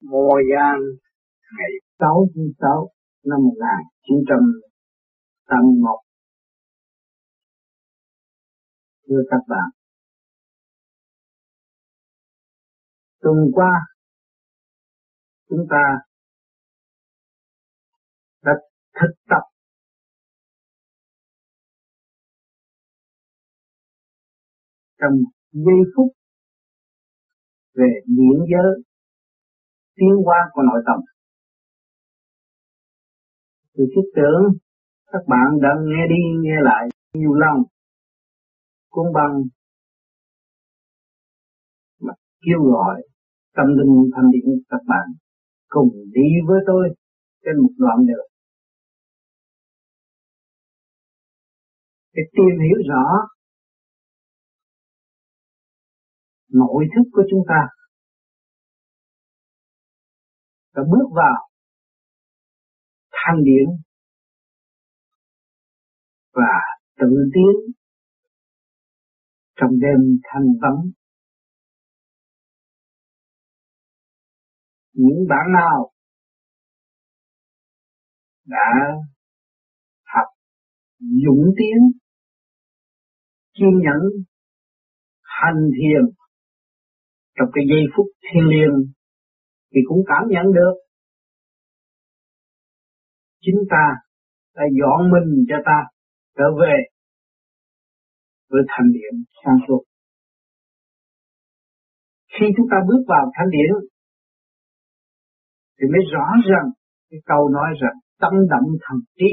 Mùa gian ngày 6 tháng 6 năm 1981. Thưa các bạn, tuần qua chúng ta đã thực tập trong giây phút về điện giới tiến hóa của nội tâm. Tôi thiết tưởng các bạn đã nghe đi nghe lại nhiều lần cũng bằng mà kêu gọi tâm linh thanh điện các bạn cùng đi với tôi trên một đoạn đường để tìm hiểu rõ nội thức của chúng ta và bước vào thanh điển và tự tiến trong đêm thanh vắng. Những bạn nào đã học dũng tiến, kiên nhẫn, hành thiền trong cái giây phút thiêng liêng thì cũng cảm nhận được. Chính ta đã dọn mình cho ta trở về với thành điển sáng suốt. Khi chúng ta bước vào thanh điển thì mới rõ rằng cái câu nói rằng tâm động thần trí.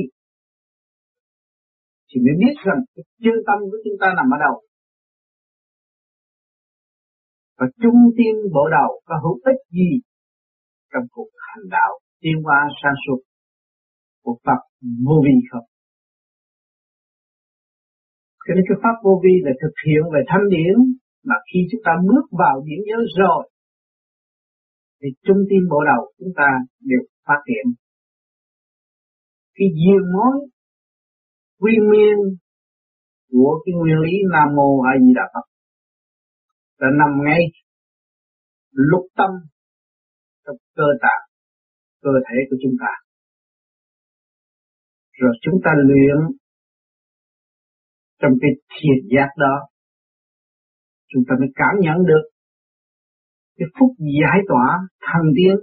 Thì mới biết rằng cái chân tâm của chúng ta nằm ở đâu. Và trung tim bộ đầu có hữu ích gì trong cuộc hành đạo, tiến hóa sáng suốt của Pháp vô vi không? Cho nên cái Pháp vô vi là thực hiện về thanh điển, mà khi chúng ta bước vào điển giới rồi, thì trung tim bộ đầu chúng ta đều phát hiện cái diên mối quy nguyên của cái nguyên lý Nam Mô A Di Đà Phật là nằm ngay lục tâm trong cơ tạng, cơ thể của chúng ta. Rồi chúng ta luyện trong cái thiền giác đó, chúng ta mới cảm nhận được cái phúc giải tỏa thăng tiến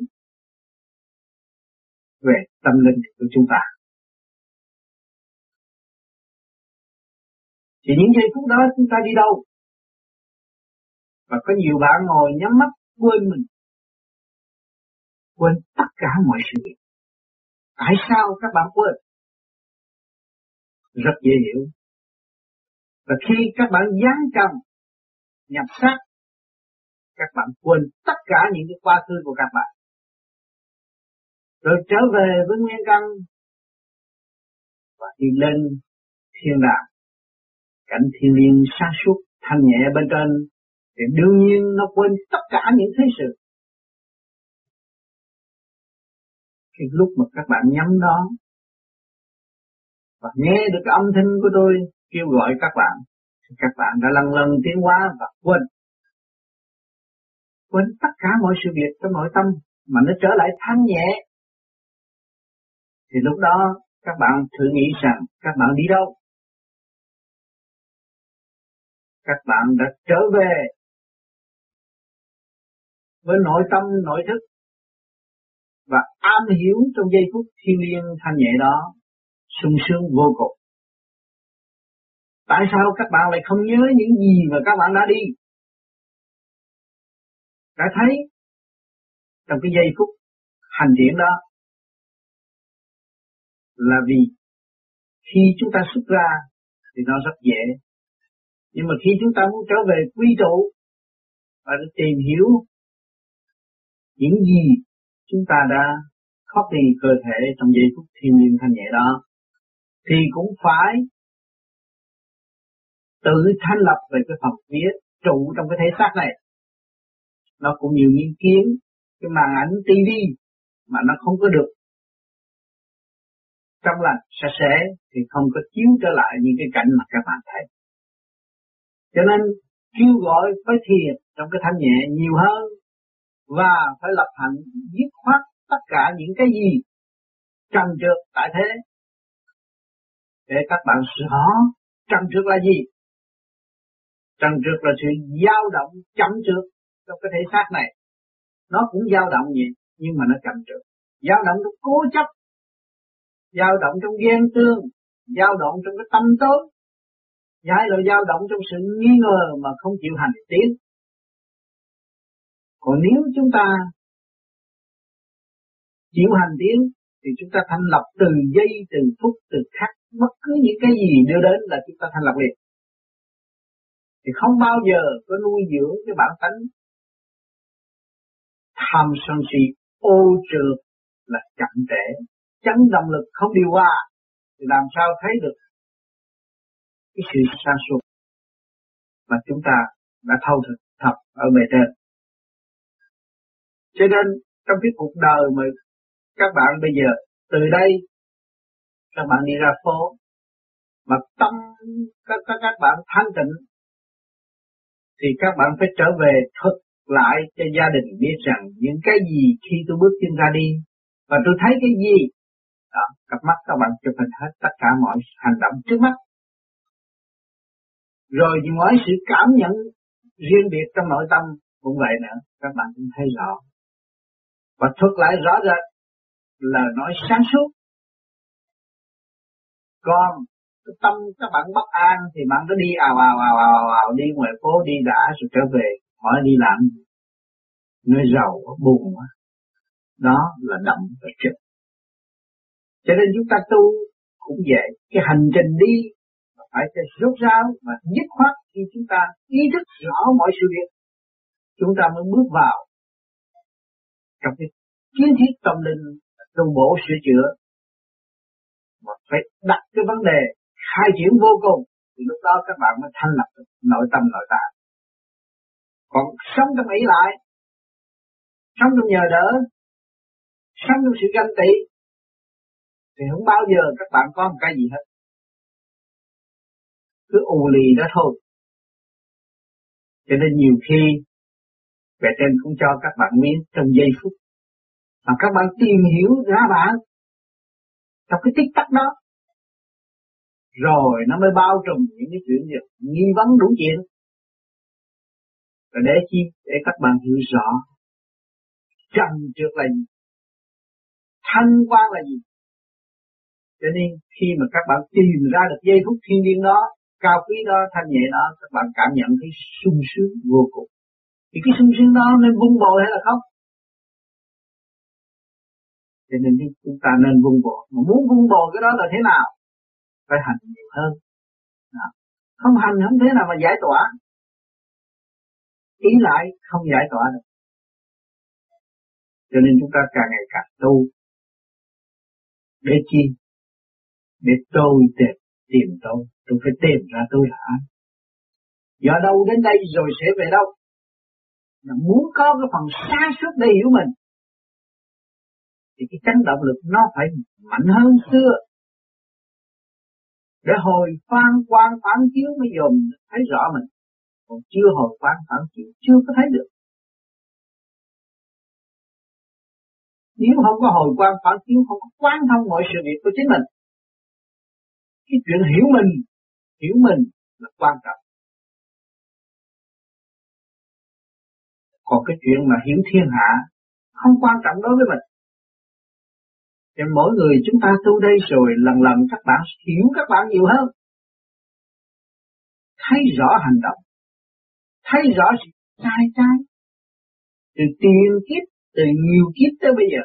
về tâm linh của chúng ta. Thì những giây phút đó chúng ta đi đâu? Và có nhiều bạn ngồi nhắm mắt quên mình quên tất cả mọi sự việc. Tại sao các bạn quên? Rất dễ hiểu. Và khi các bạn dán cầm, nhập sát, các bạn quên tất cả những cái quá khứ của các bạn. Rồi trở về với nguyên căn và đi lên thiên đàng, cảnh thiên liêng sáng suốt thanh nhẹ bên trên thì đương nhiên nó quên tất cả những thế sự cái lúc mà các bạn nhắm đó và nghe được âm thanh của tôi kêu gọi các bạn, thì các bạn đã lần lần tiến hóa và quên. Quên tất cả mọi sự việc trong nội tâm mà nó trở lại thanh nhẹ. Thì lúc đó các bạn thử nghĩ rằng các bạn đi đâu? Các bạn đã trở về với nội tâm, nội thức và am hiểu trong giây phút thiên liêng thanh nhẹ đó, sung sướng vô cùng. Tại sao các bạn lại không nhớ những gì mà các bạn đã đi? Đã thấy trong cái giây phút hành triển đó là vì khi chúng ta xuất ra thì nó rất dễ. Nhưng mà khi chúng ta muốn trở về quy tụ và tìm hiểu những gì chúng ta đã copy cơ thể trong giây phút thiên nhiên thanh nhẹ đó. Thì cũng phải tự thanh lập về cái phần phía trụ trong cái thể xác này. Nó cũng nhiều nghiên kiến cái màn ảnh tivi mà nó không có được trong lành, sạch sẽ, thì không có chiếu trở lại những cái cảnh mà các bạn thấy. Cho nên kêu gọi phải thiền trong cái thanh nhẹ nhiều hơn và phải lập hạnh, dứt khoát tất cả những cái gì trần trượt tại thế. Để các bạn rõ trần trượt là gì? Trần trượt là sự dao động chậm trượt trong cái thể xác này. Nó cũng dao động vậy nhưng mà nó chậm trượt. Dao động trong cố chấp, dao động trong ghen tương, dao động trong cái tâm tối. Giải là dao động trong sự nghi ngờ mà không chịu hành tiến còn nếu chúng ta chịu hành tiến thì chúng ta thành lập từ giây, từ phút, từ khắc, bất cứ những cái gì đưa đến là chúng ta thành lập liền. Thì không bao giờ có nuôi dưỡng cái bản tánh tham sân si ô trượt là chậm trễ, chấn động lực không điều hòa thì làm sao thấy được cái sự sa sút mà chúng ta đã thâu thực thật ở bề trên. Cho nên trong cái cuộc đời mà các bạn bây giờ từ đây các bạn đi ra phố mà tâm các các các bạn thanh tịnh thì các bạn phải trở về thực lại cho gia đình biết rằng những cái gì khi tôi bước chân ra đi và tôi thấy cái gì đó, cặp mắt các bạn chụp hình hết tất cả mọi hành động trước mắt. Rồi thì mọi sự cảm nhận riêng biệt trong nội tâm cũng vậy nữa các bạn cũng thấy rõ và thuật lại rõ rệt là nói sáng suốt. Còn cái tâm các bạn bất an thì bạn cứ đi ào ào ào ào ào đi ngoài phố, đi đã rồi trở về. Hỏi đi làm nơi giàu buồn quá. Đó là động và trực. Cho nên chúng ta tu cũng vậy. Cái hành trình đi phải cho rốt ráo và dứt khoát khi chúng ta ý thức rõ mọi sự việc, chúng ta mới bước vào trong cái kiến thiết tâm linh, tu bổ, sửa chữa. Mà phải đặt cái vấn đề khai triển vô cùng, thì lúc đó các bạn mới thanh lập được nội tâm, nội tạng. Còn sống trong ý lại, sống trong nhờ đỡ, sống trong sự ganh tị, thì không bao giờ các bạn có một cái gì hết. Cứ ù lì đó thôi. Cho nên nhiều khi về trên cũng cho các bạn biết trong giây phút. Mà các bạn tìm hiểu ra bạn. Trong cái tích tắc đó. Rồi nó mới bao trùm những cái chuyện gì? Nghi vấn đủ chuyện. Rồi để chi? Để các bạn hiểu rõ. Trần trước là gì? Thanh quan là gì? Cho nên khi mà các bạn tìm ra được giây phút thiên nhiên đó, cao quý đó, thanh nhẹ đó, các bạn cảm nhận thấy sung sướng vô cùng thì cái sung sướng đó nên vung bồi hay là không? Cho nên chúng ta nên vung bồi. Mà muốn vung bồi cái đó là thế nào? Phải hành nhiều hơn. Đó. không hành không thế nào mà giải tỏa. Ý lại không giải tỏa được. Cho nên chúng ta càng ngày càng tu. Để chi? Để tôi tìm tìm tôi. Tôi phải tìm ra tôi là ai do đâu đến đây rồi sẽ về đâu? Là muốn có cái phần xa suốt để hiểu mình, thì cái chấn động lực nó phải mạnh hơn xưa. Để hồi phan quan phản chiếu mới dồn thấy rõ mình. Còn chưa hồi quan phản chiếu chưa có thấy được. Nếu không có hồi quan phản chiếu, không có quán thông mọi sự việc của chính mình, cái chuyện hiểu mình hiểu mình là quan trọng. Còn cái chuyện mà hiểu thiên hạ không quan trọng đối với mình thì mỗi người chúng ta tu đây rồi lần lần các bạn hiểu các bạn nhiều hơn. Thấy rõ hành động. Thấy rõ sự sai trái. Từ tiền kiếp, từ nhiều kiếp tới bây giờ.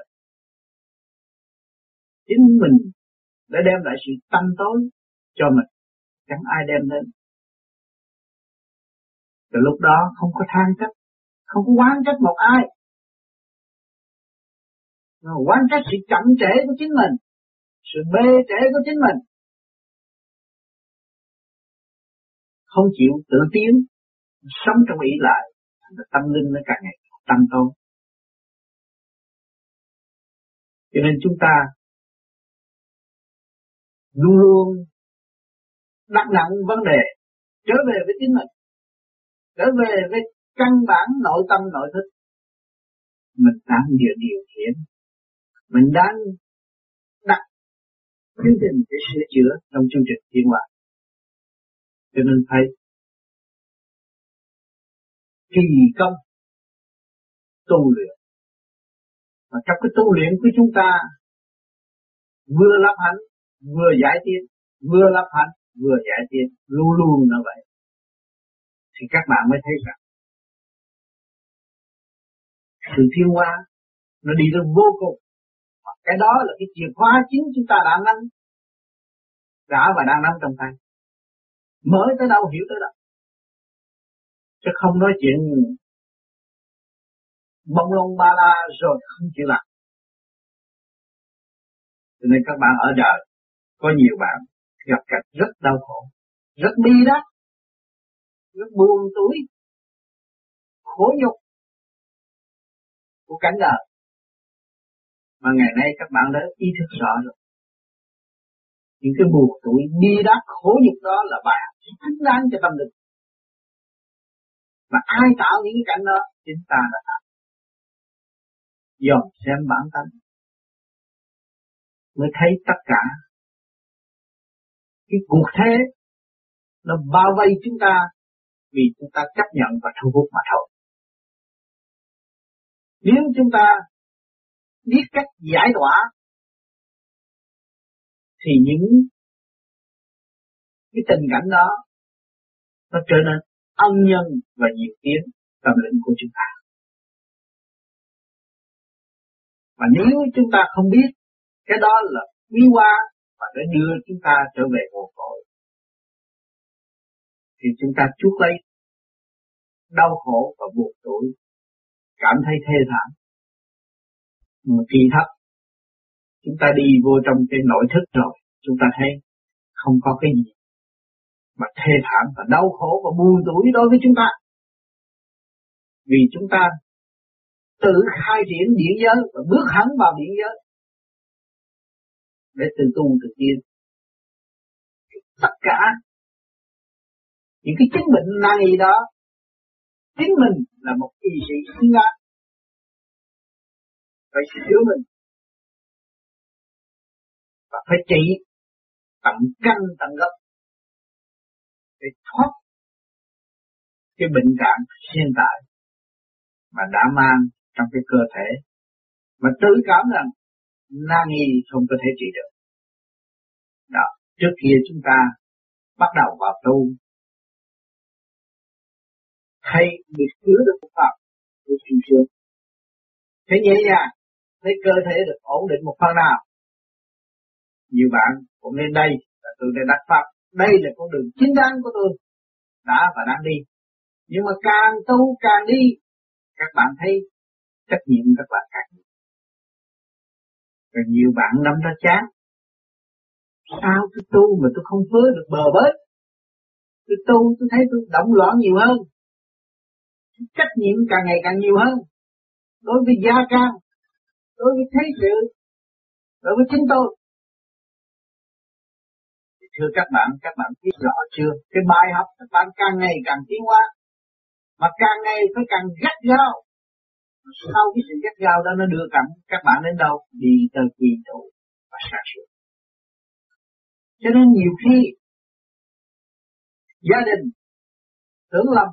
Chính mình đã đem lại sự tâm tối cho mình. Chẳng ai đem đến. Từ lúc đó không có than trách, không có oán trách một ai. Nó quán trách sự chậm trễ của chính mình, sự bê trễ của chính mình. Không chịu tự tiến, sống trong ý lại tâm linh nó càng ngày tăng tốt cho nên chúng ta luôn luôn đặt nặng vấn đề, trở về với chính mình, trở về với căn bản nội tâm, nội thức. Mình đang điều điều khiển. Mình đang đặt chương trình để sửa chữa trong chương trình thiên hòa cho nên thấy kỳ công tu luyện. Và trong cái tu luyện của chúng ta, vừa lập hạnh, vừa giải tiến, vừa lập hạnh, vừa giải tiến, luôn luôn là vậy. Thì các bạn mới thấy rằng sự thiên hoa, nó đi đến vô cùng. Và cái đó là cái chìa khóa chính chúng ta đã nắm, đã và đang nắm trong tay. Mới tới đâu hiểu tới đâu chứ không nói chuyện bông lông ba la rồi không chịu làm. Cho nên các bạn ở đời, có nhiều bạn gặp cảnh rất đau khổ, rất bi đát, rất buồn tuổi khổ nhục của cảnh đời mà ngày nay các bạn đã ý thức rõ rồi. Những cái buồn tuổi đi đát khổ nhục đó là bài học thích đáng cho tâm linh. Mà ai tạo những cái cảnh đó, chính ta đã tạo. Dòm xem bản thân. Mới thấy tất cả. Cái cuộc thế, nó bao vây chúng ta vì chúng ta chấp nhận và thu hút mà thôi. Nếu chúng ta biết cách giải tỏa, thì những cái tình cảnh đó nó trở nên ân nhân và nhiệt tiến tâm linh của chúng ta. Và nếu chúng ta không biết cái đó là quý hoa và nó đưa chúng ta trở về nguồn cội thì chúng ta chuốc lấy đau khổ và buồn tuổi cảm thấy thê thảm. Mà kỳ thấp chúng ta đi vô trong cái nội thức rồi, chúng ta thấy không có cái gì mà thê thảm và đau khổ và buồn tủi đối với chúng ta. Vì chúng ta tự khai triển điển giới và bước hẳn vào điển giới để từ tu từ tiên. Tất cả những cái chứng bệnh này đó chính mình là một y sĩ xứng đáng phải sửa mình. Và phải trị tận căn tận gốc. Để thoát cái bệnh trạng hiện tại mà đã mang trong cái cơ thể. Mà tự cảm rằng nan y không có thể trị được. Đó, trước kia chúng ta bắt đầu vào tu hay bị chứa được Phật pháp được sung sướng. Thấy nhẹ nhàng, thấy cơ thể được ổn định một phần nào. Nhiều bạn cũng lên đây là tôi đã đắc Pháp. Đây là con đường chính đáng của tôi. Đã và đang đi. Nhưng mà càng tu càng đi, các bạn thấy trách nhiệm các bạn càng nhiều. Rồi nhiều bạn đâm ra chán. Sao tôi tu mà tôi không phớ được bờ bến? Tôi tu tôi thấy tôi động loạn nhiều hơn trách nhiệm càng ngày càng nhiều hơn. Đối với gia trang đối với thế sự, đối với chính tôi. Thưa các bạn các bạn biết rõ chưa? Cái bài học các bạn càng ngày càng tiến hóa, mà càng ngày phải càng gắt gao. Sau cái sự gắt gao đó nó đưa cảm các bạn đến đâu? Đi tới quy tụ và sáng suốt. Cho nên nhiều khi, gia đình, tưởng lầm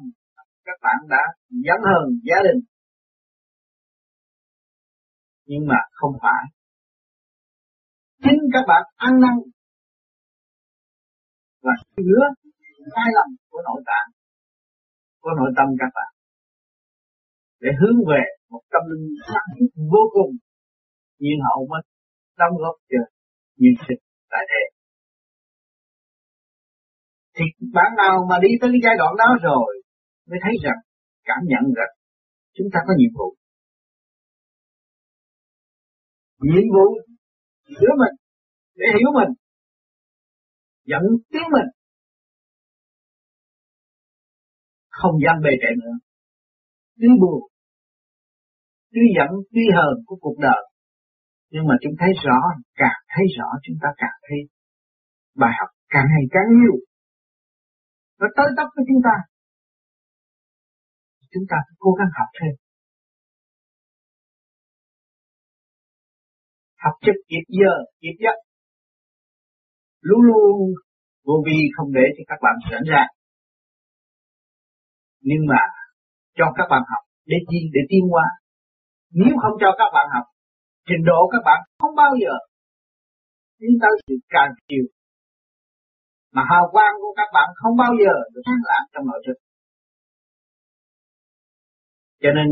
các bạn đã dẫn hơn gia đình nhưng mà không phải. Chính các bạn ăn năn và sửa sai lầm của nội tạng, của nội tâm các bạn, để hướng về một tâm linh sáng suốt vô cùng, nhiên hậu mới đóng góp cho nhân sinh tại thế thì bạn nào mà đi tới cái giai đoạn đó rồi mới thấy rằng, cảm nhận rằng chúng ta có nhiệm vụ. Nhiệm vụ sửa mình để hiểu mình, dẫn tiến mình. Không dám bề trễ nữa. Tuy buồn, tuy giận, tuy hờn của cuộc đời, nhưng mà chúng thấy rõ, càng thấy rõ chúng ta càng thấy bài học càng ngày càng nhiều. Nó tới tấp với chúng ta chúng ta cố gắng học thêm học chất nghiệp giờ, nghiệp giấc. Luôn luôn vô vi không để cho các bạn sẵn ra. Nhưng mà cho các bạn học để chi để tiến qua. Nếu không cho các bạn học, trình độ các bạn không bao giờ tiến tới sự càng chiều. Mà hào quang của các bạn không bao giờ được sáng lãng trong nội thực cho nên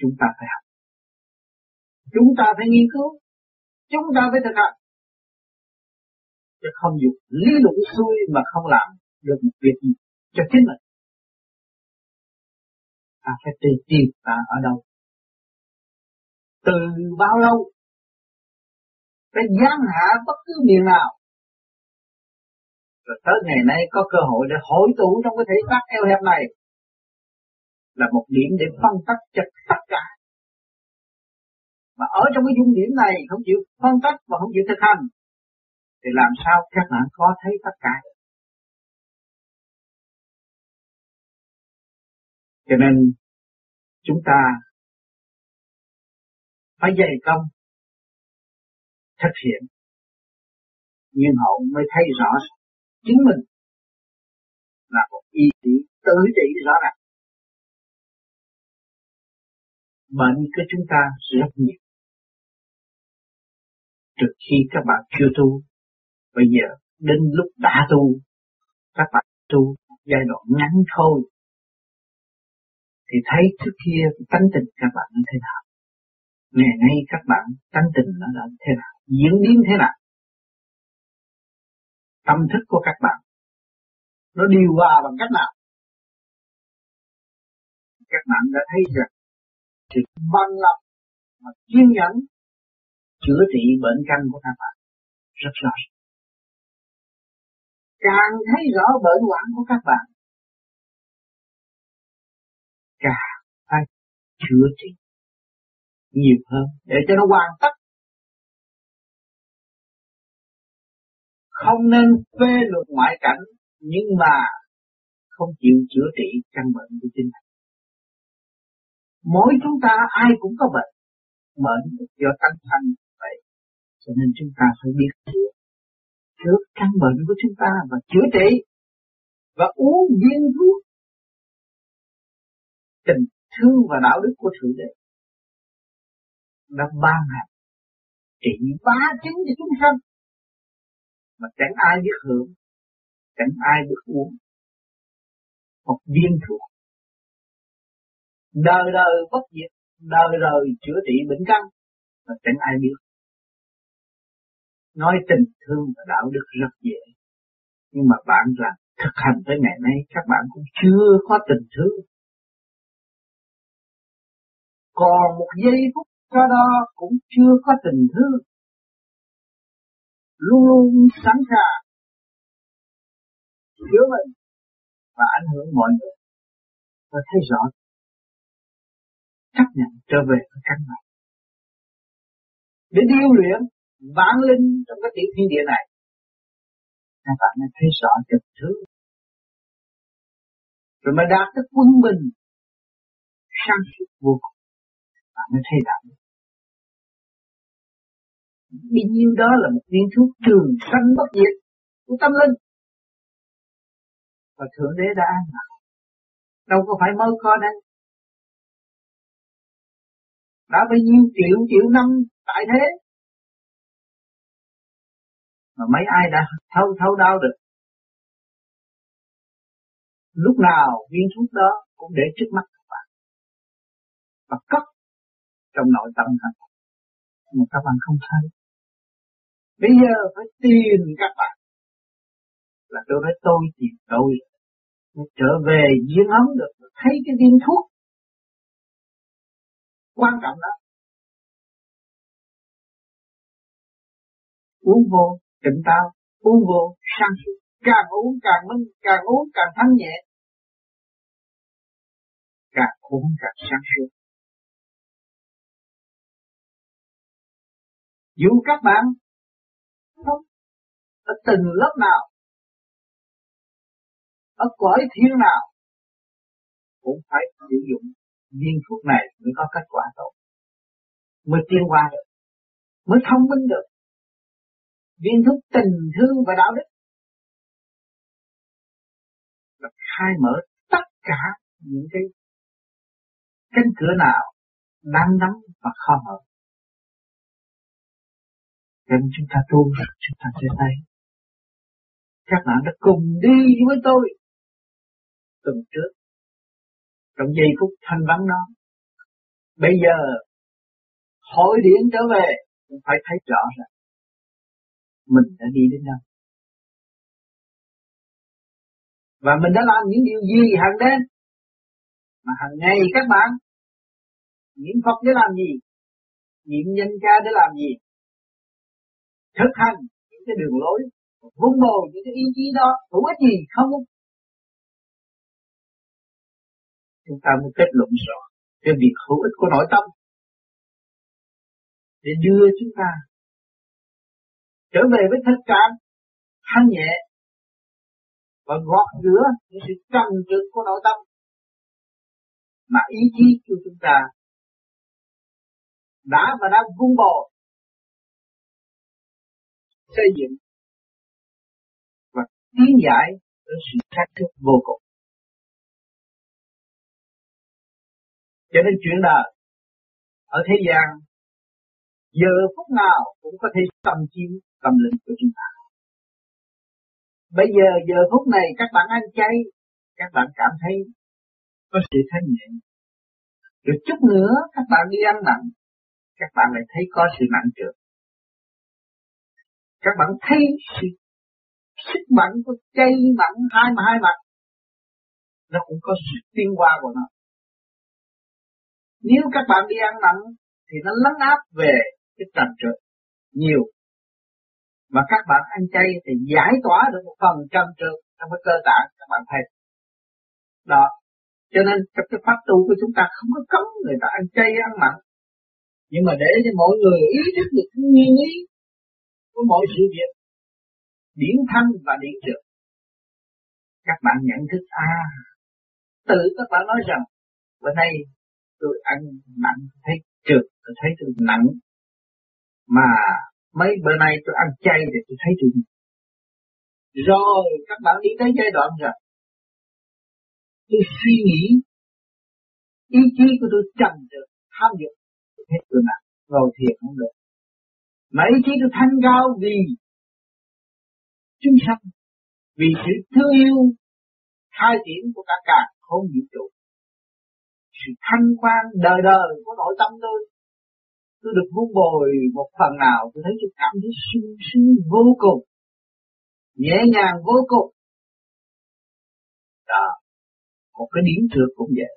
chúng ta phải học. Chúng ta phải nghiên cứu. Chúng ta phải thực hành. Chứ không dùng lý luận xuôi mà không làm được một việc gì cho chính mình. Ta phải tìm tìm ta ở đâu. Từ bao lâu phải giáng hạ bất cứ miền nào rồi tới ngày nay có cơ hội để hội tụ trong cái thể xác eo hẹp này là một điểm để phân tách cho tất cả. Mà ở trong cái dung điểm này, không chịu phân tách và không chịu thực hành, thì làm sao các bạn có thấy tất cả? Cho nên, chúng ta phải dày công thực hiện. Nhưng hậu mới thấy rõ chính mình là một ý chí tự trị rõ ràng. Bệnh của chúng ta rất nhiều trước khi các bạn chưa tu, bây giờ đến lúc đã tu, các bạn tu giai đoạn ngắn thôi. Thì thấy trước kia tánh tình các bạn như thế nào? Ngày nay các bạn tánh tình nó là thế nào? Diễn biến thế nào? Tâm thức của các bạn nó điều hòa bằng cách nào? Các bạn đã thấy rằng thì bằng lòng mà kiên nhẫn chữa trị bệnh căn của các bạn. Rất rõ càng thấy rõ bệnh hoạn của các bạn, càng phải chữa trị nhiều hơn để cho nó hoàn tất. Không nên phê luật ngoại cảnh, nhưng mà không chịu chữa trị căn bệnh của chính mình mỗi chúng ta ai cũng có bệnh bệnh do tăng thành vậy, cho nên chúng ta phải biết chữa. Căn bệnh của chúng ta và chữa trị, và uống viên thuốc, tình thương và đạo đức của thượng đế. Đã ban hành trị bá chứng cho chúng sanh, mà chẳng ai biết hưởng, chẳng ai biết uống. Một viên thuốc đời đời bất diệt, đời đời chữa trị bệnh căn và chẳng ai biết. Nói tình thương và đạo đức rất dễ, nhưng mà bạn rằng thực hành tới ngày nay, các bạn cũng chưa có tình thương. Còn một giây phút cho đó cũng chưa có tình thương. Luôn luôn sẵn sàng chữa mình và ảnh hưởng mọi người. Và thấy rõ chấp nhận trở về với căn bản để điêu luyện vạn linh trong cái tiểu thiên địa này, các bạn mới thấy rõ trực thứ rồi mới đạt tới quân bình sáng suốt vô cùng bạn mới thấy đạo Bấy nhiêu đó là một viên thuốc trường sanh bất diệt của tâm linh. Và Thượng Đế đã an. Đâu có phải mơ co đây. Đã bao nhiêu triệu triệu năm tại thế. Mà mấy ai đã thâu thâu đau được. Lúc nào viên thuốc đó cũng để trước mắt các bạn. Và cất trong nội tâm các bạn. Mà các bạn không thấy. Bây giờ phải tìm các bạn. Là tôi nói tôi tìm tôi. Trở về duyên ấm được. Thấy cái viên thuốc. Quan trọng đó. Uống vô, tỉnh táo. Uống vô, sang suốt. Càng uống càng minh, càng uống càng thanh nhẹ. Càng uống càng sáng suốt. Dù các bạn không ở từng lớp nào ở cõi thiên nào cũng phải sử dụng viên thuốc này mới có kết quả tốt. Mới tiến qua được. Mới thông minh được. Viên thuốc tình thương và đạo đức. Là khai mở tất cả những cái, cánh cửa nào đang đóng và khó mở. Nên chúng ta tu chúng ta sẽ thấy các bạn đã cùng đi với tôi tuần trước trong giây phút thanh vắng đó. Bây giờ hội điển trở về, cũng phải thấy rõ rằng, mình đã đi đến đâu. Và mình đã làm những điều gì hàng đêm? Mà hàng ngày các bạn, niệm Phật để làm gì? Niệm nhân ca để làm gì? Thực hành những cái đường lối vun bồi những cái ý chí đó hữu ích gì không? Chúng ta mới kết luận rõ cái việc hữu ích của nội tâm để đưa chúng ta trở về với thực trạng, thanh nhẹ và gọt rửa những sự trần trực của nội tâm mà ý chí của chúng ta đã và đang vun bồi, xây dựng và tiến giải đến sự thách thức vô cùng. Cho nên chuyện đời ở thế gian giờ phút nào cũng có thể tâm chiếm tâm linh của chúng ta. Bây giờ giờ phút này các bạn ăn chay, các bạn cảm thấy có sự thanh nhẹ. Rồi chút nữa các bạn đi ăn nặng, các bạn lại thấy có sự nặng trượt. các bạn thấy sự sức mạnh của chay mặn hai mà hai mặt nó cũng có sự tiến hóa của nó nếu các bạn đi ăn mặn thì nó lấn áp về cái trần trượt nhiều. Mà các bạn ăn chay thì giải tỏa được một phần trần trượt trong cái cơ tạng các bạn thấy. Đó. Cho nên trong cái pháp tu của chúng ta không có cấm người ta ăn chay, ăn mặn nhưng mà để cho mọi người ý thức được nguyên lý của mọi sự việc, điển thanh và điển trượt, các bạn nhận thức à tự các bạn nói rằng, bữa nay tôi ăn nặng, thấy trượt, tôi thấy tôi nặng. Mà mấy bữa nay tôi ăn chay thì tôi thấy tôi rồi, các bạn đi tới giai đoạn rồi. Tôi suy nghĩ, ý chí của tôi trầm được, tham dục, tôi thấy tôi nặng. Ngồi thiền không được. Mà ý chí tôi thanh cao vì chúng sanh, vì sự thương yêu, khai triển của cả cả không vũ trụ sự thanh quan đời đời của nội tâm tôi tôi được vun bồi một phần nào, tôi thấy tôi cảm thấy sung sướng vô cùng, nhẹ nhàng vô cùng. Đó, một cái điểm trượt cũng vậy.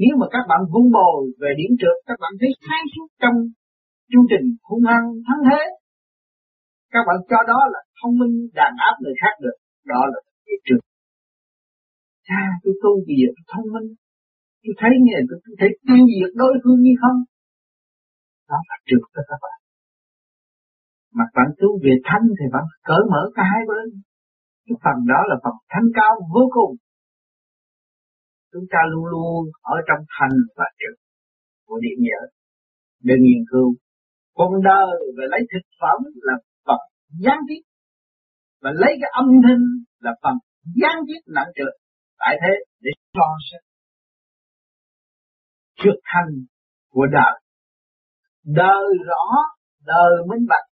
Nếu mà các bạn vun bồi về điểm trượt, các bạn thấy sáng suốt trong chương trình hung hăng thắng thế, các bạn cho đó là thông minh, đàn áp người khác được. Đó là cái trượt. Cha tôi tu gì vậy tôi thông minh tôi thấy nghe tôi, tôi thấy tiêu diệt đối phương như không. Đó là trượt cho các bạn. Mà bạn tu về thanh thì bạn cởi mở cả hai bên. Cái phần đó là phần thanh cao vô cùng. Chúng ta luôn luôn ở trong thành và trực của điện nhớ đừng nghiên cứu con đời và lấy thực phẩm là phần gián tiếp. Và lấy cái âm thanh là phần gián tiếp nặng trượt. Tại thế để so sánh trước thành của đời. Đời rõ, đời minh bạch,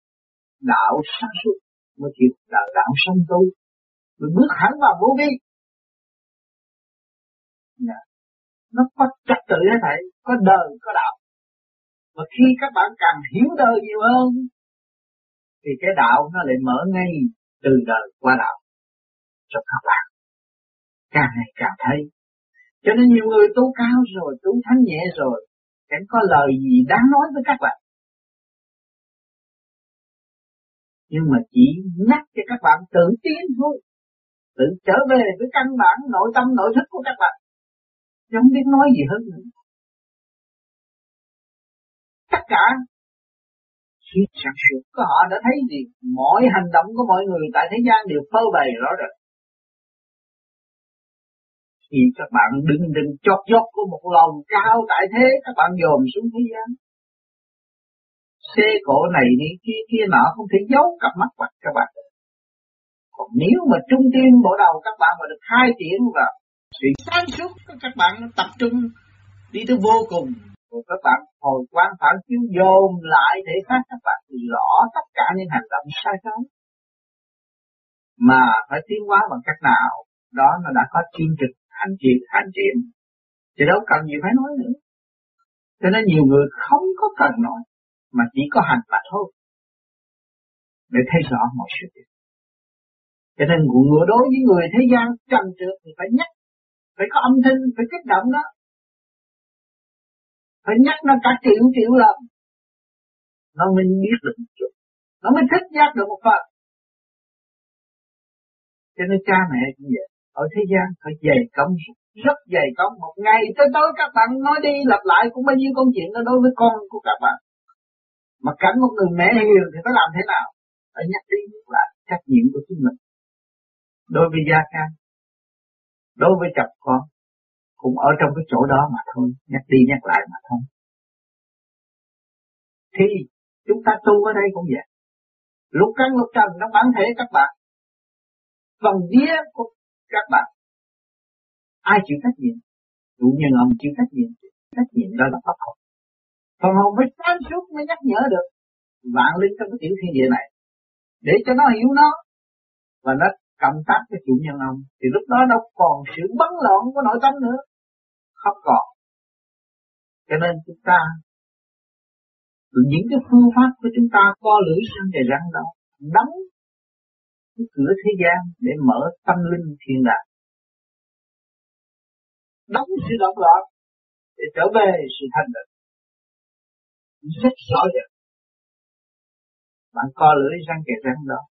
đạo sáng suốt mới chịu đạo đạo sanh tu. Rồi bước hẳn vào vô vi. Dạ. Nó có trật tự hết thảy có đời, có đạo. Và khi các bạn càng hiểu đời nhiều hơn, thì cái đạo nó lại mở ngay từ đời qua đạo. Cho các bạn, càng ngày càng thấy cho nên nhiều người tu cao rồi tu thánh nhẹ rồi, chẳng có lời gì đáng nói với các bạn. Nhưng mà chỉ nhắc cho các bạn tự tiến thôi, tự trở về với căn bản nội tâm, nội thức của các bạn. Không biết nói gì hơn nữa. Tất cả khi sản xuất của họ đã thấy gì? Mọi hành động của mọi người tại thế gian đều phơi bày rõ rệt khi các bạn đứng đừng chót chót của một lòng cao tại thế. Các bạn dồn xuống thế gian. Xê cổ này đi, kia kia nọ không thể giấu cặp mắt mặt các bạn. Còn nếu mà trung tim bộ đầu, các bạn mà được khai triển và sự sáng suốt các bạn tập trung đi tới vô cùng các bạn hồi quan phản chiếu dồn lại để phát các bạn rõ tất cả những hành động sai trái mà phải tiến hóa bằng cách nào? Đó nó đã có chương trình hành triển hành thiện. Thì đâu cần gì phải nói nữa. Cho nên nhiều người không có cần nói, mà chỉ có hành mà thôi. Để thấy rõ mọi sự việc. Cho nên ngựa đối với người thế gian trần trượt thì phải nhắc. Phải có âm thanh, phải kích động đó. Phải nhắc nó cả triệu triệu lần. Nó mới biết được một chút. Nó mới thích giác được một phần. Cho nên cha mẹ cũng vậy ở thế gian phải dày công rất dày công. Một ngày tới tối các bạn nói đi lặp lại cũng bao nhiêu công chuyện đó đối với con của các bạn. Mà cảnh một người mẹ hiền thì phải làm thế nào? Phải nhắc đi nhắc lại trách nhiệm của chính mình. Đối với gia can, đối với chồng con, cũng ở trong cái chỗ đó mà thôi, nhắc đi nhắc lại mà thôi. Thì chúng ta tu ở đây cũng vậy. Lúc căn lúc trần nó bản thể các bạn, phần vía của các bạn. Ai chịu trách nhiệm? Chủ nhân ông chịu trách nhiệm. Trách nhiệm đó là pháp học phần hồn phải sáng suốt mới nhắc nhở được vạn linh trong cái tiểu thiên địa này. Để cho nó hiểu nó. Và nó cộng tác với chủ nhân ông. Thì lúc đó đâu còn sự bấn loạn của nội tâm nữa. Không còn. Cho nên chúng ta, những cái phương pháp của chúng ta co lưỡi sang về răng đó, đóng cửa thế gian để mở tâm linh thiên đàng đóng sự động loạn để trở về sự thanh định rất rõ ràng. Bạn co lưỡi răng kề răng đó.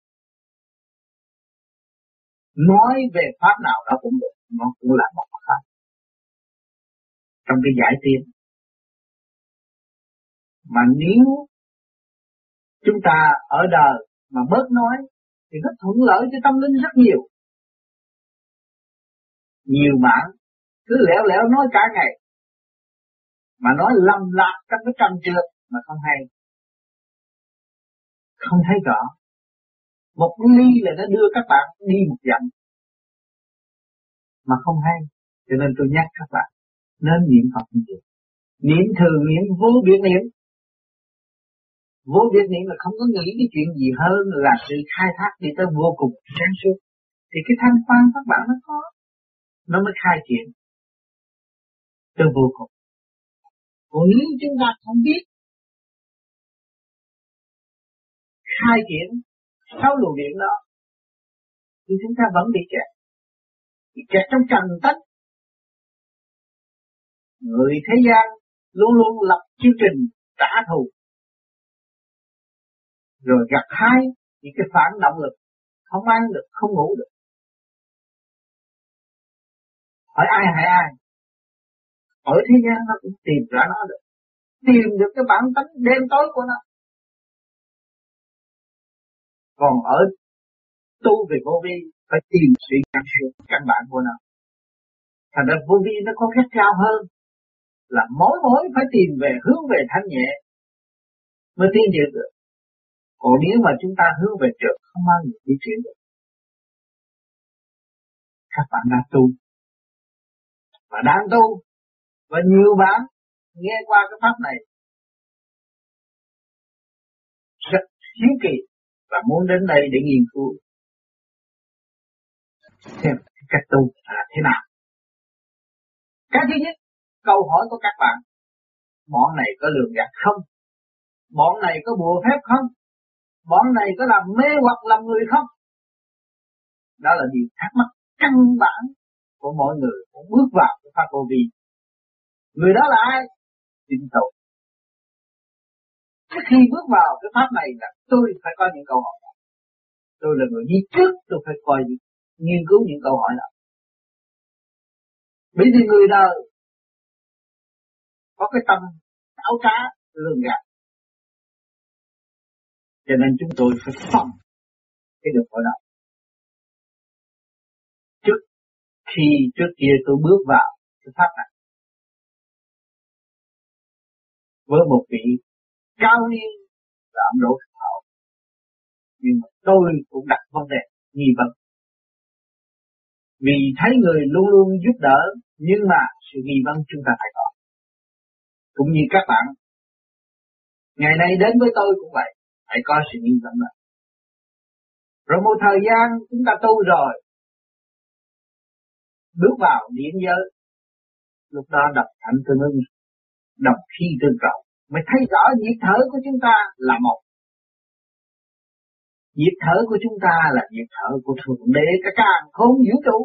Nói về pháp nào đó cũng được, nó cũng là một pháp. Trong cái giải tiên. Mà nếu chúng ta ở đời mà bớt nói thì nó thuận lợi cho tâm linh rất nhiều. Nhiều bạn cứ lẻo lẻo nói cả ngày, mà nói lầm lạc trong cái trần trượt mà không hay. Không thấy rõ. Một ly là nó đưa các bạn đi một dặm, mà không hay. Cho nên tôi nhắc các bạn, nên niệm Phật nhiều. Niệm thường niệm vô biệt niệm vô định niệm là không có nghĩ cái chuyện gì hơn là sự khai thác đi tới vô cùng sáng suốt. Thì cái thanh quan các bạn nó có, nó mới khai triển tới vô cùng. Còn nếu chúng ta không biết khai triển sáu luồng điện đó, thì chúng ta vẫn bị kẹt. Bị kẹt trong trần tách người thế gian luôn luôn lập chương trình trả thù rồi gặt hai, thì cái phản động lực không ăn được, không ngủ được. Hỏi ai hỏi ai? Ở thế gian nó cũng tìm ra nó được. Tìm được cái bản tính đêm tối của nó. Còn ở tu về vô vi, phải tìm sự căn suốt căn bản của nó. Thành ra vô vi nó có khát cao hơn. Là mỗi mỗi phải tìm về hướng về thanh nhẹ mới tiến được còn nếu mà chúng ta hướng về trượt không bao giờ di chuyển được các bạn đã tu và đang tu và nhiều bạn nghe qua cái pháp này rất hiếu kỳ và muốn đến đây để nghiên cứu xem cách tu là thế nào. Cái thứ nhất, câu hỏi của các bạn, bọn này có lường gạt không? Bọn này có bùa phép không? Bọn này có làm mê hoặc làm người không? Đó là điều thắc mắc căn bản của mọi người cũng bước vào cái pháp vô vi. Người đó là ai? Chính tôi. Trước khi bước vào cái pháp này là tôi phải có những câu hỏi. Tôi là người đi trước, tôi phải coi nghiên cứu những câu hỏi đó. Bởi vì người đời có cái tâm áo cá lường gạt. Cho nên chúng tôi phải phòng cái được hội đó. Trước khi, trước kia tôi bước vào cái pháp này, với một vị cao niên là ông Đỗ Thảo. nhưng mà tôi cũng đặt vấn đề nghi vấn vì thấy người luôn luôn giúp đỡ, nhưng mà sự nghi vấn chúng ta phải có cũng như các bạn, ngày nay đến với tôi cũng vậy phải có sự yên tâm đó. Rồi một thời gian chúng ta tu rồi, bước vào điển giới, lúc đó đọc thẳng tương ứng đọc khi tương cầu, mới thấy rõ nhịp thở của chúng ta là một. Nhịp thở của chúng ta là nhịp thở của thượng đế, cả càng không vũ trụ.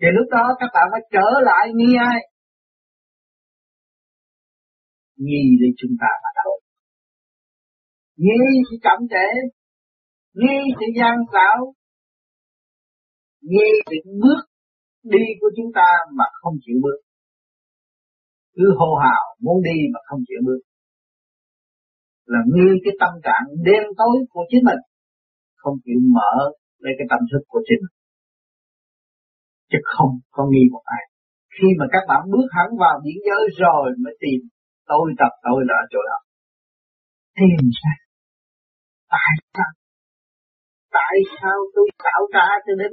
Thì lúc đó các bạn phải trở lại nghi ai nghi để chúng ta mà đâu nghi sự chậm trễ nghi sự gian xảo, nghi sự bước đi của chúng ta mà không chịu bước. Cứ hô hào muốn đi mà không chịu bước. Là nghi cái tâm trạng đêm tối của chính mình, không chịu mở lấy cái tâm thức của chính mình. Chứ không có nghi một ai. Khi mà các bạn bước hẳn vào biển giới rồi mới tìm tôi tập tôi là chỗ đó. Tìm sao? Tại sao? Tại sao tôi tạo ra cho nên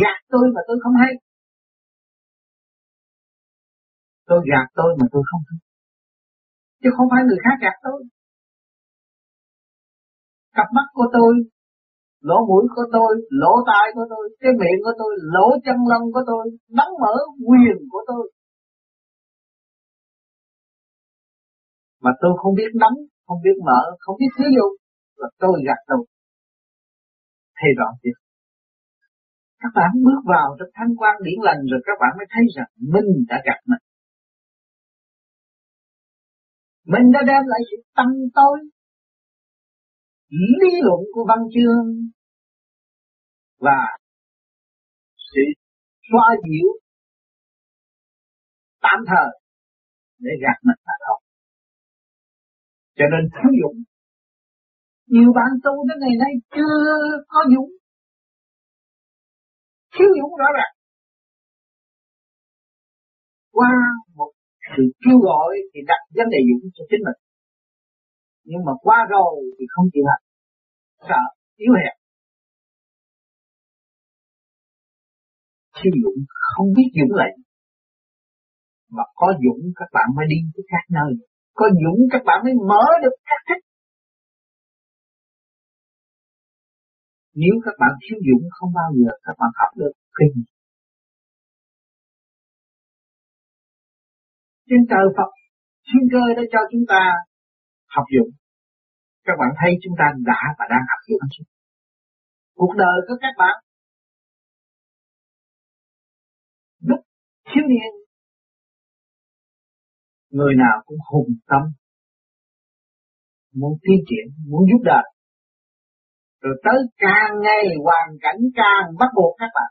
gạt tôi mà tôi không hay? Tôi gạt tôi mà tôi không thấy chứ không phải người khác gạt tôi. Cặp mắt của tôi lỗ mũi của tôi lỗ tai của tôi cái miệng của tôi lỗ chân lông của tôi đóng mở quyền của tôi mà tôi không biết đóng không biết mở không biết sử dụng là tôi gạt đầu. thay rõ việc các bạn bước vào trong thanh quan điển lành rồi các bạn mới thấy rằng mình đã gạt mình. Mình đã đem lại sự tâm tối. Lý luận của văn chương. Và sự xoa dịu tạm thời để gạt mình mà thôi. Cho nên thiếu dụng. Nhiều bạn tu tới ngày nay chưa có dũng. Thiếu dũng rõ ràng. Qua một sự kêu gọi thì đặt vấn đề dũng cho chính mình nhưng mà qua rồi thì không chịu hành sợ yếu hẹp. thiếu dũng không biết dũng lại, mà có dũng các bạn mới đi tới các nơi có dũng, các bạn mới mở được các thích nếu các bạn thiếu dũng, không bao giờ các bạn học được kinh. Trên trời Phật, thiên cơ đã cho chúng ta học dụng các bạn thấy chúng ta đã và đang học dụng chưa? Cuộc đời của các bạn. Lúc thiếu niên người nào cũng hùng tâm, muốn tiến triển, muốn giúp đời. Rồi tới càng ngày hoàn cảnh càng bắt buộc các bạn,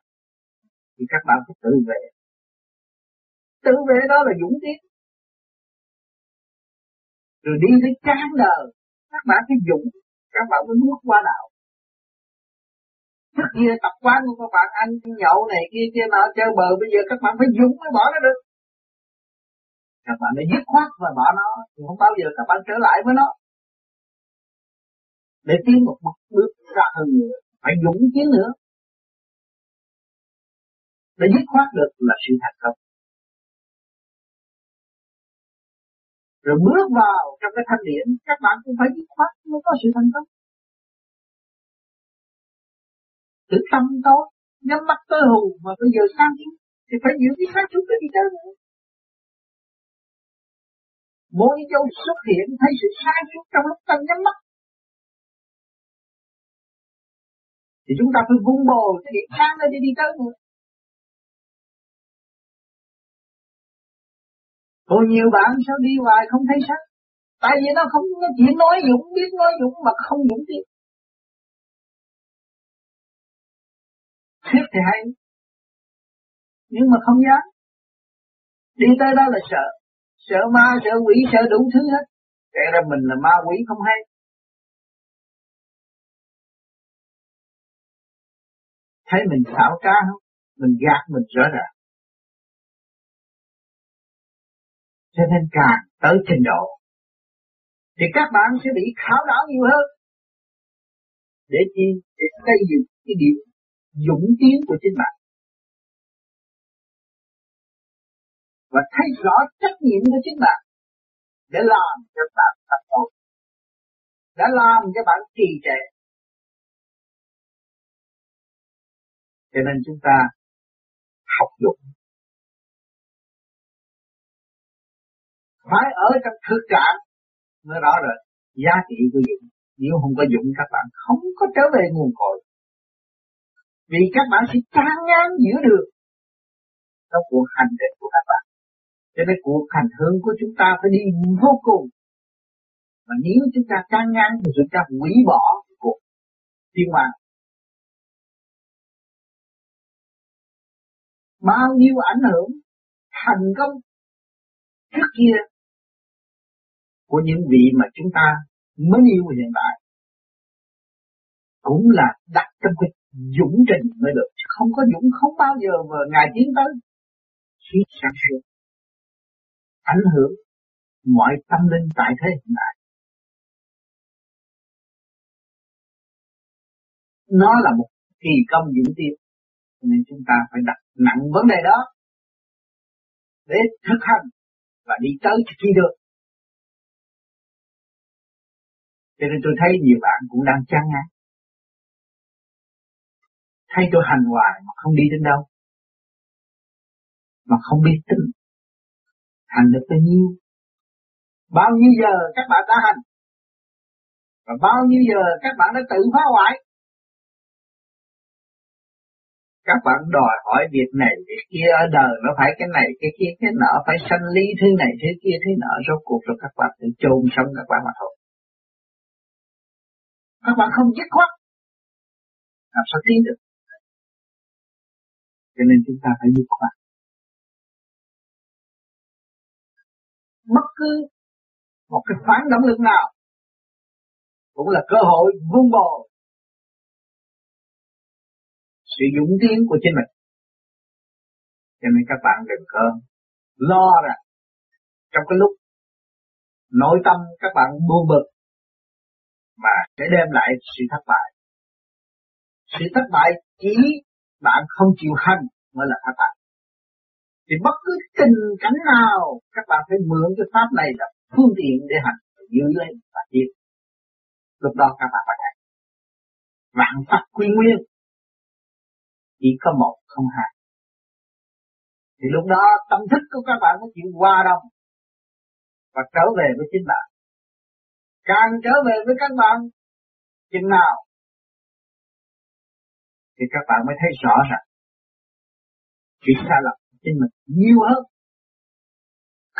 thì các bạn phải tự vệ. Tự vệ đó là dũng tiến rồi đi tới chán đời, các bạn phải dũng, các bạn mới bước qua đạo. Trước kia tập quán của các bạn, ăn nhậu này kia kia nọ, chơi bờ bây giờ các bạn phải dũng mới bỏ nó được các bạn phải dứt khoát và bỏ nó, thì không bao giờ các bạn trở lại với nó. Để tiến một bước bước ra hơn nữa, phải dũng tiến nữa. Để dứt khoát được là sự thành công. Rồi bước vào trong cái thanh điển, các bạn cũng phải dứt khoát mới có sự thành công. Tự tâm tốt nhắm mắt tới hù mà bây giờ sang thì phải giữ cái sáng chúng ta đi tới nữa mỗi dấu xuất hiện thấy sự sai suốt trong lúc ta nhắm mắt. Thì chúng ta phải vung bồ cái điểm sáng để đi tới nữa Còn nhiều bạn sao đi hoài không thấy sắc? Tại vì nó không, nó chỉ nói dũng, biết nói dũng mà không dũng tiếp. Thuyết thì hay, Nhưng mà không dám. Đi tới đó là sợ. Sợ ma, sợ quỷ, sợ đủ thứ hết. Kể ra mình là ma quỷ không hay. Thấy mình xảo trá không? Mình gạt mình rõ ràng. Cho nên càng tới trình độ thì các bạn sẽ bị khảo đảo nhiều hơn. Để chi? Để xây dựng cái điểm dũng tiến của chính bạn. Và thấy rõ trách nhiệm của chính bạn để làm cho bạn thành tốt, đã làm cho bạn trì trệ. Cho nên chúng ta học dụng. Phải ở trong thực trạng mới rõ rồi giá trị của dụng. Nếu không có dụng, các bạn không có trở về nguồn cội. Vì các bạn sẽ chán ngán giữa đường. Trong cuộc hành trình của các bạn cho nên cuộc hành hương của chúng ta phải đi vô cùng. Mà nếu chúng ta can ngăn thì chúng ta hủy bỏ cuộc. Thiên hoàng bao nhiêu ảnh hưởng, thành công trước kia của những vị mà chúng ta mới yêu hiện tại, cũng là đặt trong cái dũng trình mới được. Không có dũng, không bao giờ mà ngài tiến tới. Khi sáng suốt ảnh hưởng mọi tâm linh tại thế hiện đại, nó là một kỳ công diễn tiên, nên chúng ta phải đặt nặng vấn đề đó để thực hành và đi tới khi được cho nên tôi thấy nhiều bạn cũng đang chán ngán. Thấy tôi hành hoài mà không đi đến đâu mà không biết tính hành được bao nhiêu? Bao nhiêu giờ các bạn đã hành? Và bao nhiêu giờ các bạn đã tự phá hoại? Các bạn đòi hỏi việc này, việc kia, ở đời nó phải cái này, cái kia, cái nọ, phải sanh lý thứ này, thứ kia, thứ nọ, rốt cuộc rồi các bạn tự chôn sống các bạn mà thôi. Các bạn không dứt khoát. Làm sao tiến được? Cho nên chúng ta phải dứt khoát. Bất cứ một cái phản động lực nào, cũng là cơ hội vun bồi sự dũng tiến của chính mình. Cho nên các bạn đừng có lo rằng trong cái lúc nội tâm các bạn buồn bực mà sẽ đem lại sự thất bại. Sự thất bại chỉ bạn không chịu hành mới là thất bại thì bất cứ tình cảnh nào, các bạn phải mượn cái pháp này là phương tiện để hành giữ lấy và tiếp lúc đó các bạn phải hành vạn pháp quy nguyên. Chỉ có một, không hai. Thì lúc đó tâm thức của các bạn có chịu hòa đồng và trở về với chính bạn. Càng trở về với các bạn, chừng nào, thì các bạn mới thấy rõ ràng chuyện sai lầm trên mình nhiều hơn.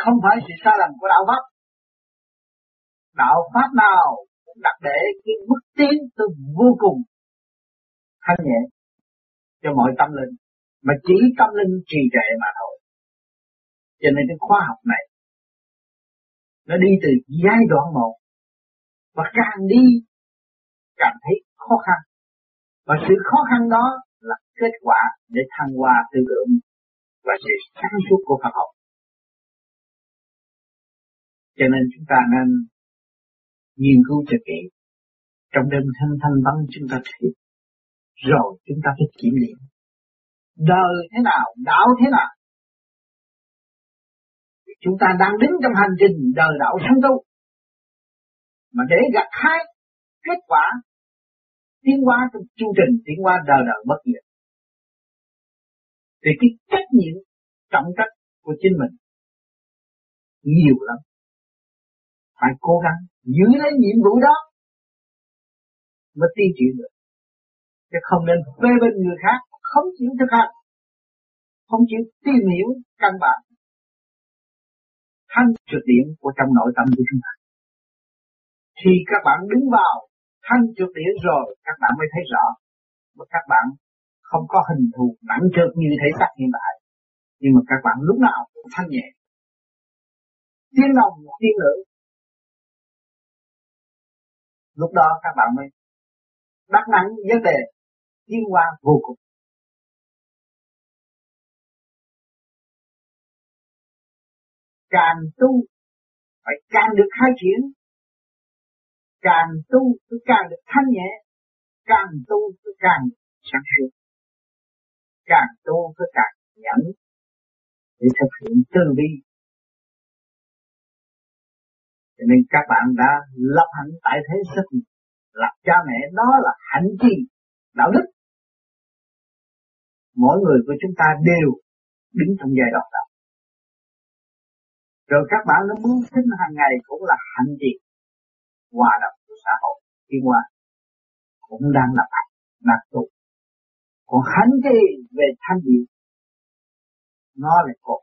Không phải sự sai lầm của đạo pháp. Đạo pháp nào cũng đặt để cái bước tiến từ vô cùng thanh nhẹ cho mọi tâm linh, mà chỉ tâm linh trì trệ mà thôi. Cho nên cái khoa học này, nó đi từ giai đoạn một và càng đi càng thấy khó khăn. Và sự khó khăn đó là kết quả để thăng hoa tư tưởng và sự sáng suốt của Phật học. Cho nên chúng ta nên nghiên cứu cho kỹ. Trong đêm thanh thanh vắng chúng ta thấy, rồi chúng ta phải kiểm nghiệm. Đời thế nào, đạo thế nào? Chúng ta đang đứng trong hành trình đời đạo sanh tu. Mà để gặt hai kết quả, tiến hóa trong chu trình, tiến hóa đời đời bất diệt về cái trách nhiệm trọng trách của chính mình nhiều lắm. Phải cố gắng giữ lấy nhiệm vụ đó mới tiến triển được. Chứ không nên phê bên người khác, không chịu thực hành, không chịu tìm hiểu căn bản. Thanh trực điểm của trong nội tâm của chúng ta. Thì các bạn đứng vào thanh trực điểm rồi, các bạn mới thấy rõ. Và các bạn không có hình thù nặng trược như thể xác hiện tại. Nhưng mà các bạn lúc nào cũng thanh nhẹ. Tiếng lòng tiếng nữ. Lúc đó các bạn mới đắc nắng vấn đề tiến qua vô cùng. Càng tu, phải càng được khai triển. Càng tu càng được thanh nhẹ. Càng tu càng sáng suốt càng tu phải càng nhẫn. Để thực hiện từ bi. Cho nên các bạn đã lập hạnh tại thế sức lập cha mẹ đó là hạnh chi, đạo đức. Mỗi người của chúng ta đều đứng trong giai đoạn đó. Rồi các bạn nó muốn sinh hàng ngày cũng là hạnh gì? Hòa đồng của xã hội. Thiên hòa cũng đang lập hạnh đang tu còn hạnh cái về thanh điển nó là còn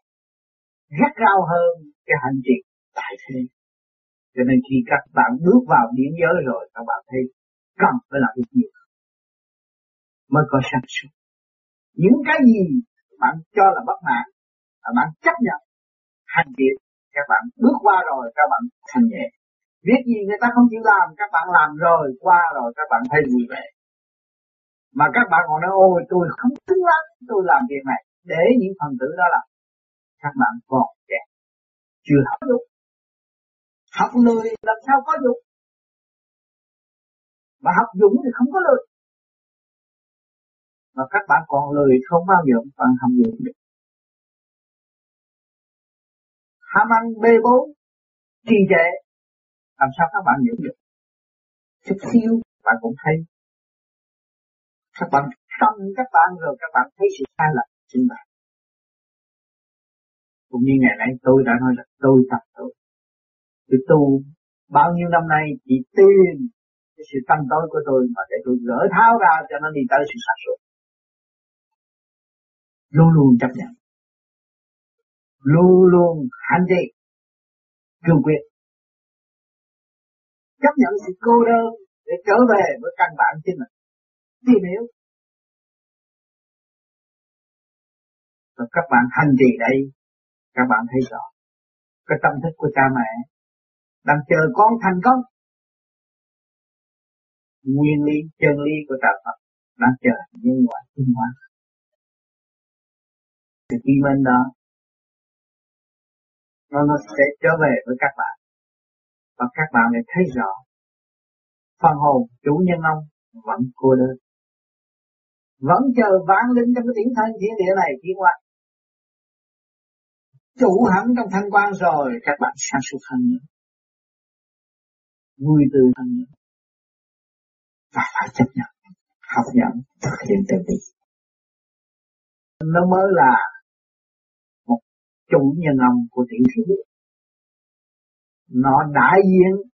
rất cao hơn cái hành trì tại thế. Cho nên khi các bạn bước vào điển giới rồi, các bạn thấy cần phải làm việc nhiều mới có sản xuất những cái gì bạn cho là bất mãn, là bạn chấp nhận hành việc các bạn bước qua rồi, các bạn thành nhẹ. Việc gì người ta không chịu làm, các bạn làm rồi, qua rồi, các bạn thấy vui vẻ mà các bạn còn nói, ôi, tôi không xứng lắm, tôi làm việc này. Để những phần tử đó làm, các bạn còn trẻ chưa học được. Học lười làm sao có dụng mà học dũng thì không có lười mà các bạn còn lười không bao giờ bạn học dũng được. Ham ăn bê bối trì trệ, làm sao các bạn hiểu được? Chút xíu bạn cũng thấy các bạn tâm các bạn rồi các bạn thấy sự sai lầm chính bạn. Cũng như ngày nay tôi đã nói là tôi tập tôi tôi tu bao nhiêu năm nay chỉ tìm cái sự tâm tối của tôi mà để tôi gỡ tháo ra cho nó đi tới sự sản xuất luôn luôn chấp nhận. Luôn luôn hành trì. Cương quyết. Chấp nhận sự cô đơn để trở về với căn bản chính mình tìm hiểu rồi các bạn hành trì đây, các bạn thấy rõ cái tâm thức của cha mẹ đang chờ con thành công. Nguyên lý, chân lý của đạo Phật đang chờ nhân quả tiến hóa thì khi bên đó, nó nó sẽ trở về với các bạn. Và các bạn lại thấy rõ, phần hồn chủ nhân ông vẫn cô đơn vẫn chờ vạn linh trong cái tiếng thân thiên địa này tiến qua. Chủ hẳn trong thanh quan rồi, các bạn sáng suốt hơn nữa. Vui tươi hơn nữa. Và phải chấp nhận, học nhận thực hiện từ bi. Nó mới là một chủ nhân ông của tiểu thiên nó đại diện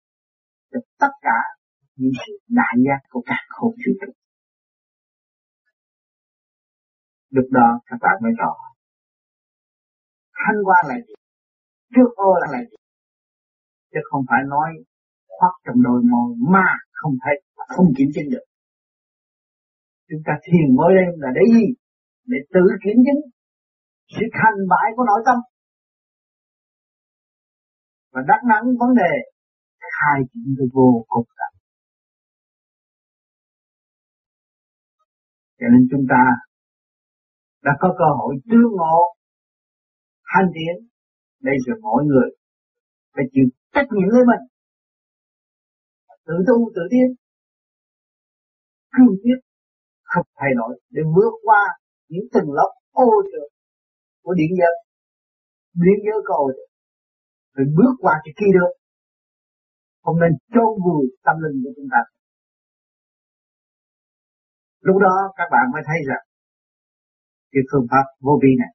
cho tất cả những sự đại giác của cả khổ vũ trụ lúc đó các bạn mới rõ. Thanh quan là gì? Trước ô là gì? Chứ không phải nói khoác trong đôi môi mà không thấy, không kiểm chứng được. Chúng ta thiền mỗi đêm là để gì? Để tự kiểm chứng sự thành bại của nội tâm. Và đắc nắng vấn đề khai triển được vô cùng tận cho nên chúng ta đã có cơ hội tương ngộ. Hành tiến Đây là mỗi người phải chịu trách nhiệm với mình. Tự tu, tự tiến. Cương quyết không thay đổi để vượt qua những tầng lớp ô trượt của điện giới điện giới có ô trượt rồi bước qua cái kia được. Không nên chôn vùi tâm linh của chúng ta. Lúc đó các bạn mới thấy rằng cái phương pháp vô vi này.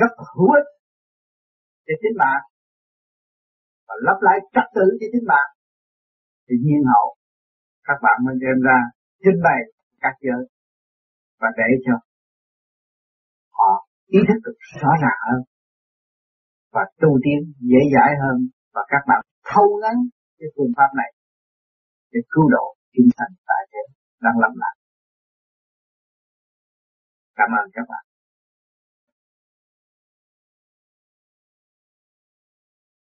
Rất hữu ích cho chính bạn. Và lắp lại trật tự cho chính bạn. Thì nhiên hậu, các bạn mới đem ra trình bày các giới và để cho họ ý thức được rõ ràng hơn và tu tiến dễ dãi hơn. Và các bạn thâu ngắn cái phương pháp này để cứu độ chúng sanh tại thế đang làm lại. 干嘛干嘛